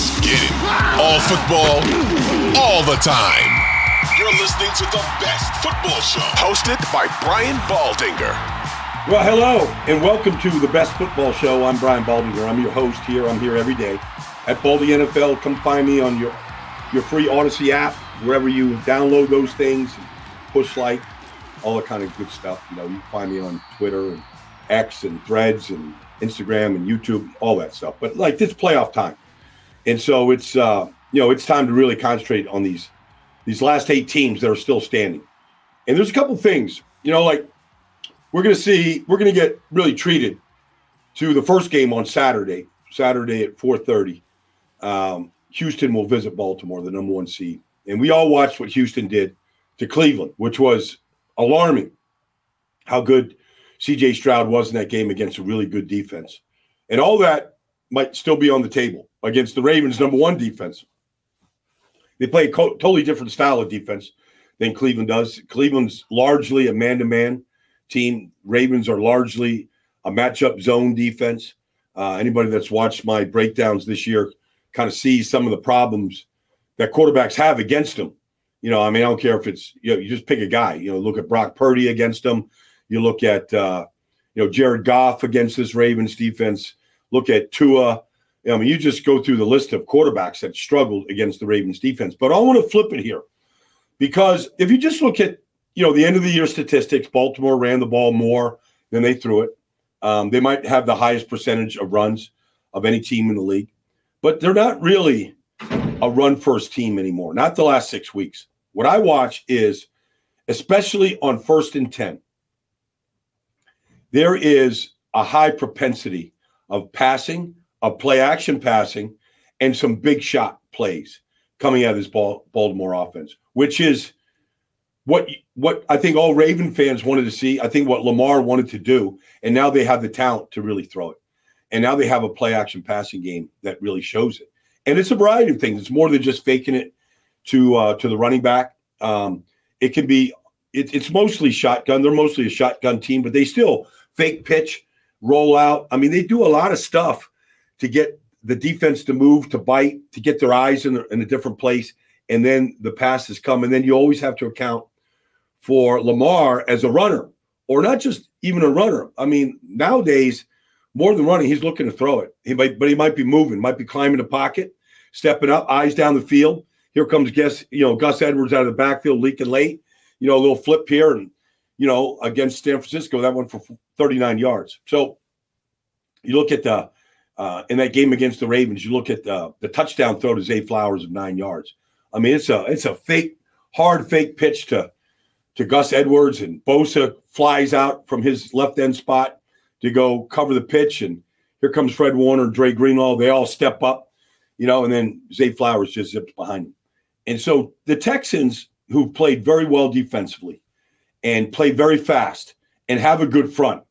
Let's get it. All football, all the time. You're listening to the best football show, hosted by Brian Baldinger. Well, hello, and welcome to the best football show. I'm Brian Baldinger. I'm your host here. I'm here every day at Baldy NFL. Come find me on your your free Audacy app, wherever you download those things, push like, all the kind of good stuff. You know, you can find me on Twitter and X and Threads and Instagram and YouTube, all that stuff. But like this playoff time, and so it's uh, you know it's time to really concentrate on these these last eight teams that are still standing. And there's a couple things, you know, like we're going to see we're going to get really treated to the first game on Saturday, Saturday at 4:30. Um, Houston will visit Baltimore, the number one seed, and we all watched what Houston did to Cleveland, which was alarming. How good CJ Stroud was in that game against a really good defense. And all that might still be on the table against the Ravens' number one defense. They play a co- totally different style of defense than Cleveland does. Cleveland's largely a man to man team, Ravens are largely a matchup zone defense. Uh, anybody that's watched my breakdowns this year kind of sees some of the problems that quarterbacks have against them. You know, I mean, I don't care if it's you know, you just pick a guy. You know, look at Brock Purdy against them. You look at uh, you know Jared Goff against this Ravens defense. Look at Tua. I mean, you just go through the list of quarterbacks that struggled against the Ravens defense. But I want to flip it here because if you just look at you know the end of the year statistics, Baltimore ran the ball more than they threw it. Um, they might have the highest percentage of runs of any team in the league, but they're not really a run first team anymore. Not the last six weeks. What I watch is, especially on first and ten, there is a high propensity of passing, of play action passing, and some big shot plays coming out of this Baltimore offense, which is what what I think all Raven fans wanted to see. I think what Lamar wanted to do, and now they have the talent to really throw it, and now they have a play action passing game that really shows it. And it's a variety of things. It's more than just faking it to uh, to the running back. Um, it can be. It, it's mostly shotgun. They're mostly a shotgun team, but they still fake pitch, roll out. I mean, they do a lot of stuff to get the defense to move, to bite, to get their eyes in, in a different place. And then the passes come. And then you always have to account for Lamar as a runner, or not just even a runner. I mean, nowadays, more than running, he's looking to throw it. He might, but he might be moving, might be climbing the pocket, stepping up, eyes down the field. Here comes Gus, you know, Gus Edwards out of the backfield, leaking late. You know, a little flip here, and you know, against San Francisco, that one for 39 yards. So you look at the uh, in that game against the Ravens, you look at the, the touchdown throw to Zay Flowers of nine yards. I mean, it's a it's a fake, hard fake pitch to to Gus Edwards, and Bosa flies out from his left end spot to go cover the pitch, and here comes Fred Warner, and Dre Greenlaw. They all step up, you know, and then Zay Flowers just zips behind him. And so the Texans, who played very well defensively, and play very fast and have a good front,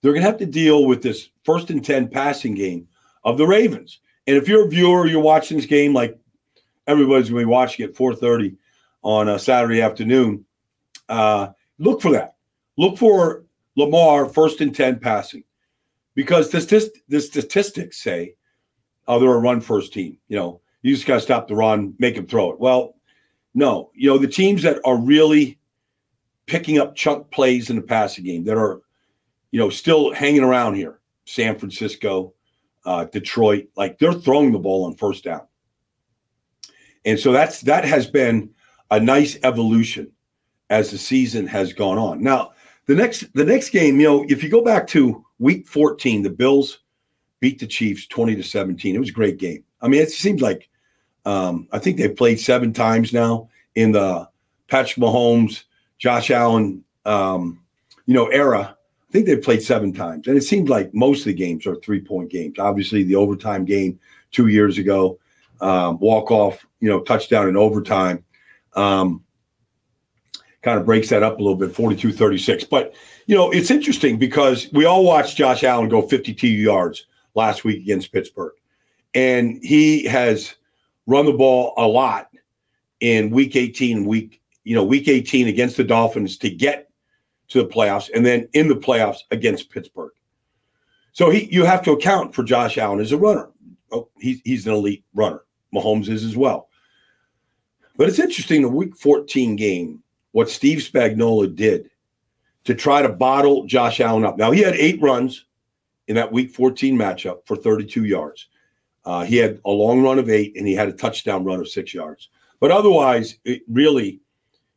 they're going to have to deal with this first and 10 passing game of the Ravens. And if you're a viewer, you're watching this game like everybody's going to be watching at 4.30 on a Saturday afternoon, uh, look for that. Look for Lamar first and 10 passing because the, the statistics say, oh, they're a run first team. You know, you just got to stop the run, make them throw it. Well, no, you know, the teams that are really picking up chunk plays in the passing game that are, you know, still hanging around here. San Francisco, uh, Detroit, like they're throwing the ball on first down. And so that's that has been a nice evolution as the season has gone on. Now, the next the next game, you know, if you go back to week 14, the Bills beat the Chiefs 20 to 17. It was a great game. I mean, it seems like um, I think they've played seven times now in the Patrick Mahomes Josh Allen, um, you know, era. I think they've played seven times, and it seemed like most of the games are three point games. Obviously, the overtime game two years ago, um, walk off, you know, touchdown in overtime, um, kind of breaks that up a little bit, 42 36. But, you know, it's interesting because we all watched Josh Allen go 52 yards last week against Pittsburgh, and he has run the ball a lot in week 18 and week you know, week 18 against the Dolphins to get to the playoffs and then in the playoffs against Pittsburgh. So he you have to account for Josh Allen as a runner. oh, he's he's an elite runner. Mahomes is as well. But it's interesting the week 14 game, what Steve Spagnuolo did to try to bottle Josh Allen up. Now he had eight runs in that week 14 matchup for 32 yards. Uh, he had a long run of eight and he had a touchdown run of six yards. But otherwise, it really,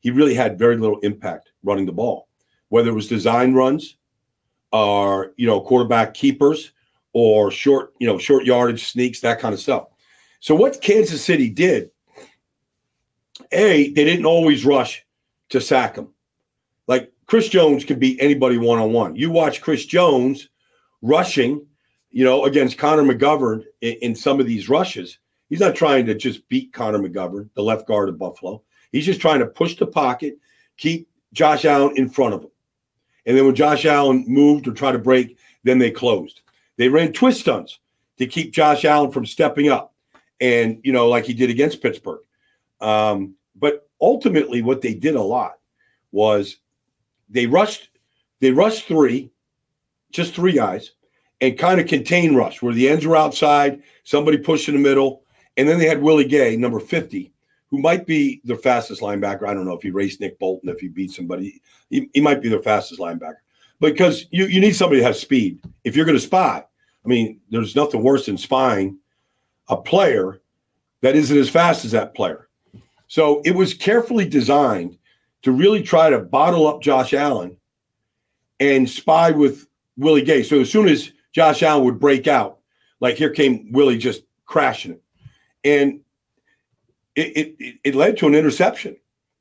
he really had very little impact running the ball, whether it was design runs or, you know, quarterback keepers or short, you know, short yardage sneaks, that kind of stuff. So what Kansas City did, A, they didn't always rush to sack him. Like Chris Jones can beat anybody one on one. You watch Chris Jones rushing, you know, against Connor McGovern in, in, some of these rushes. He's not trying to just beat Connor McGovern, the left guard of Buffalo. He's just trying to push the pocket, keep Josh Allen in front of him. And then when Josh Allen moved or tried to break, then they closed. They ran twist stunts to keep Josh Allen from stepping up, and you know, like he did against Pittsburgh. Um, but ultimately, what they did a lot was they rushed, they rushed three, just three guys, and kind of contained rush where the ends were outside, somebody pushed in the middle, and then they had Willie Gay, number fifty, who might be the fastest linebacker. I don't know if he raced Nick Bolton, if he beat somebody, he, he might be their fastest linebacker. Because you, you need somebody to have speed. If you're going to spy, I mean, there's nothing worse than spying a player that isn't as fast as that player. So it was carefully designed to really try to bottle up Josh Allen and spy with Willie Gay. So as soon as Josh Allen would break out, like here came Willie just crashing it. And it, it, it led to an interception.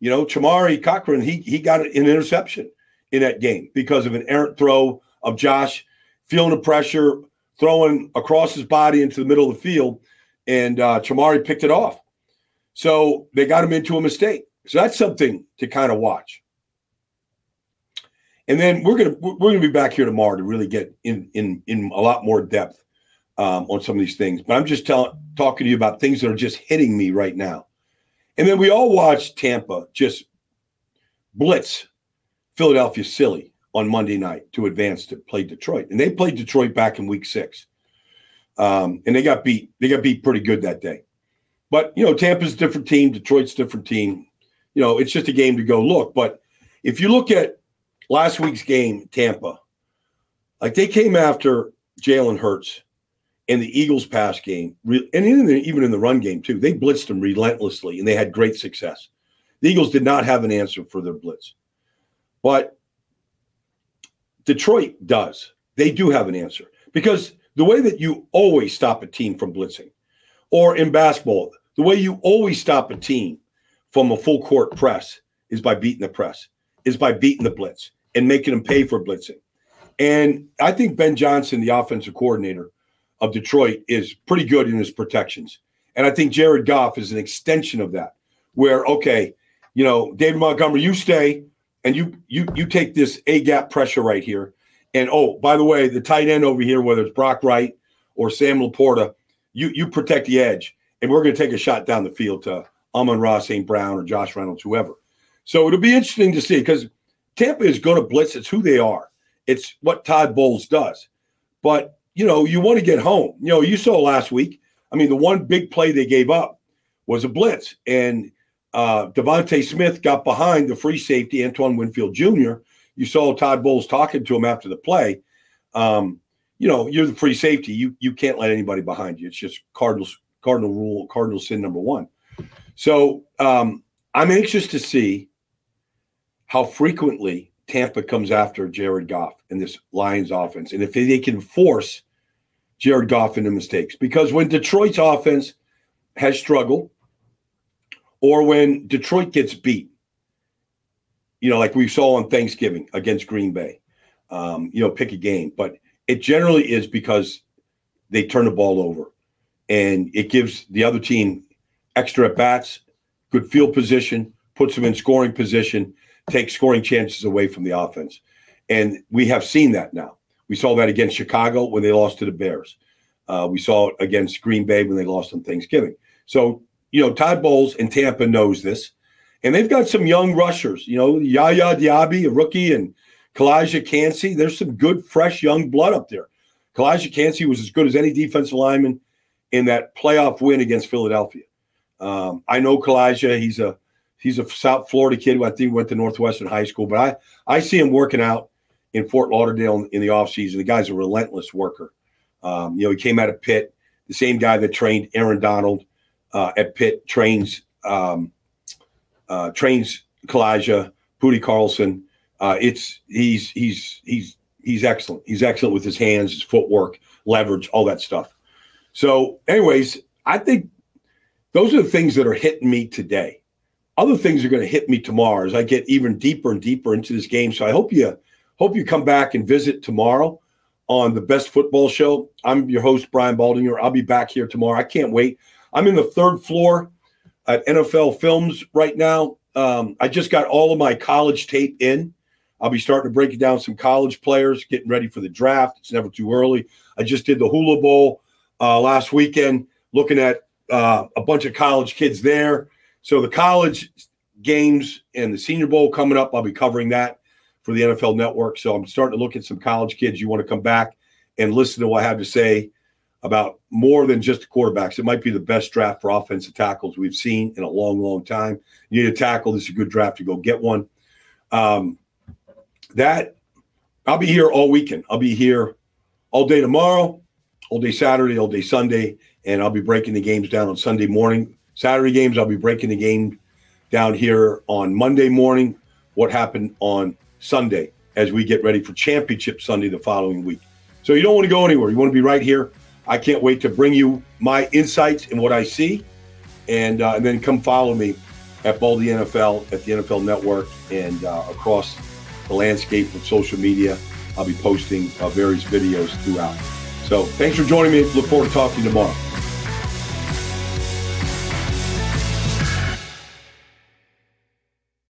You know, Chamarri Cochran, he he got an interception in that game because of an errant throw of Josh feeling the pressure, throwing across his body into the middle of the field, and uh, Chamarri picked it off. So they got him into a mistake. So that's something to kind of watch. And then we're gonna we're gonna be back here tomorrow to really get in in in a lot more depth um, on some of these things. But I'm just telling talking to you about things that are just hitting me right now. And then we all watched Tampa just blitz Philadelphia silly on Monday night to advance to play Detroit, and they played Detroit back in Week Six, um, and they got beat. They got beat pretty good that day. But you know, Tampa's a different team. Detroit's a different team. You know, it's just a game to go look. But if you look at last week's game, Tampa, like they came after Jalen Hurts in the Eagles' pass game, and even, even in the run game too. They blitzed them relentlessly, and they had great success. The Eagles did not have an answer for their blitz, but Detroit does. They do have an answer because the way that you always stop a team from blitzing, or in basketball, the way you always stop a team from a full court press is by beating the press, is by beating the blitz and making them pay for blitzing. And I think Ben Johnson, the offensive coordinator of Detroit, is pretty good in his protections. And I think Jared Goff is an extension of that, where, okay, you know, David Montgomery, you stay, and you you you take this A gap pressure right here. And oh, by the way, the tight end over here, whether it's Brock Wright or Sam LaPorta, you you protect the edge, and we're going to take a shot down the field to Amon-Ra St. Brown or Josh Reynolds, whoever. So it'll be interesting to see because Tampa is going to blitz. It's who they are. It's what Todd Bowles does. But you know, you want to get home. You know, you saw last week. I mean, the one big play they gave up was a blitz, and uh, DeVonta Smith got behind the free safety, Antoine Winfield Jr. You saw Todd Bowles talking to him after the play. Um, you know, you're the free safety. You you can't let anybody behind you. It's just Cardinals cardinal rule, cardinal sin number one. So um, I'm anxious to see how frequently Tampa comes after Jared Goff in this Lions offense, and if they can force Jared Goff into mistakes. Because when Detroit's offense has struggled, or when Detroit gets beat, you know, like we saw on Thanksgiving against Green Bay, um, you know, pick a game. But it generally is because they turn the ball over and it gives the other team extra at bats, good field position, puts them in scoring position, takes scoring chances away from the offense. And we have seen that now. We saw that against Chicago when they lost to the Bears. Uh, we saw it against Green Bay when they lost on Thanksgiving. So you know, Todd Bowles in Tampa knows this. And they've got some young rushers, you know, Yaya Diaby, a rookie, and Calijah Kancey. There's some good, fresh, young blood up there. Calijah Kancey was as good as any defensive lineman in that playoff win against Philadelphia. Um, I know Calijah. He's a he's a South Florida kid who I think went to Northwestern High School, but I I see him working out in Fort Lauderdale in the offseason. The guy's a relentless worker. Um, you know, he came out of Pitt, the same guy that trained Aaron Donald uh, at Pitt trains um, uh, trains Calijah, Pooty Carlson. Uh, it's he's he's he's he's excellent. He's excellent with his hands, his footwork, leverage, all that stuff. So, anyways, I think those are the things that are hitting me today. Other things are going to hit me tomorrow as I get even deeper and deeper into this game. So I hope you hope you come back and visit tomorrow on the Best Football Show. I'm your host Brian Baldinger. I'll be back here tomorrow. I can't wait. I'm in the third floor at NFL Films right now. Um, I just got all of my college tape in. I'll be starting to break down some college players, getting ready for the draft. It's never too early. I just did the Hula Bowl uh, last weekend, looking at uh, a bunch of college kids there. So the college games and the Senior Bowl coming up, I'll be covering that for the NFL Network. So I'm starting to look at some college kids. You want to come back and listen to what I have to say about more than just the quarterbacks. It might be the best draft for offensive tackles we've seen in a long, long time. You need a tackle. This is a good draft to go get one. Um, that I'll be here all weekend. I'll be here all day tomorrow, all day Saturday, all day Sunday, and I'll be breaking the games down on Sunday morning. Saturday games, I'll be breaking the game down here on Monday morning. What happened on Sunday as we get ready for Championship Sunday the following week. So you don't want to go anywhere. You want to be right here. I can't wait to bring you my insights and what I see, and, uh, and then come follow me at Baldy NFL at the NFL Network and uh, across the landscape of social media. I'll be posting uh, various videos throughout. So thanks for joining me. Look forward to talking to you tomorrow.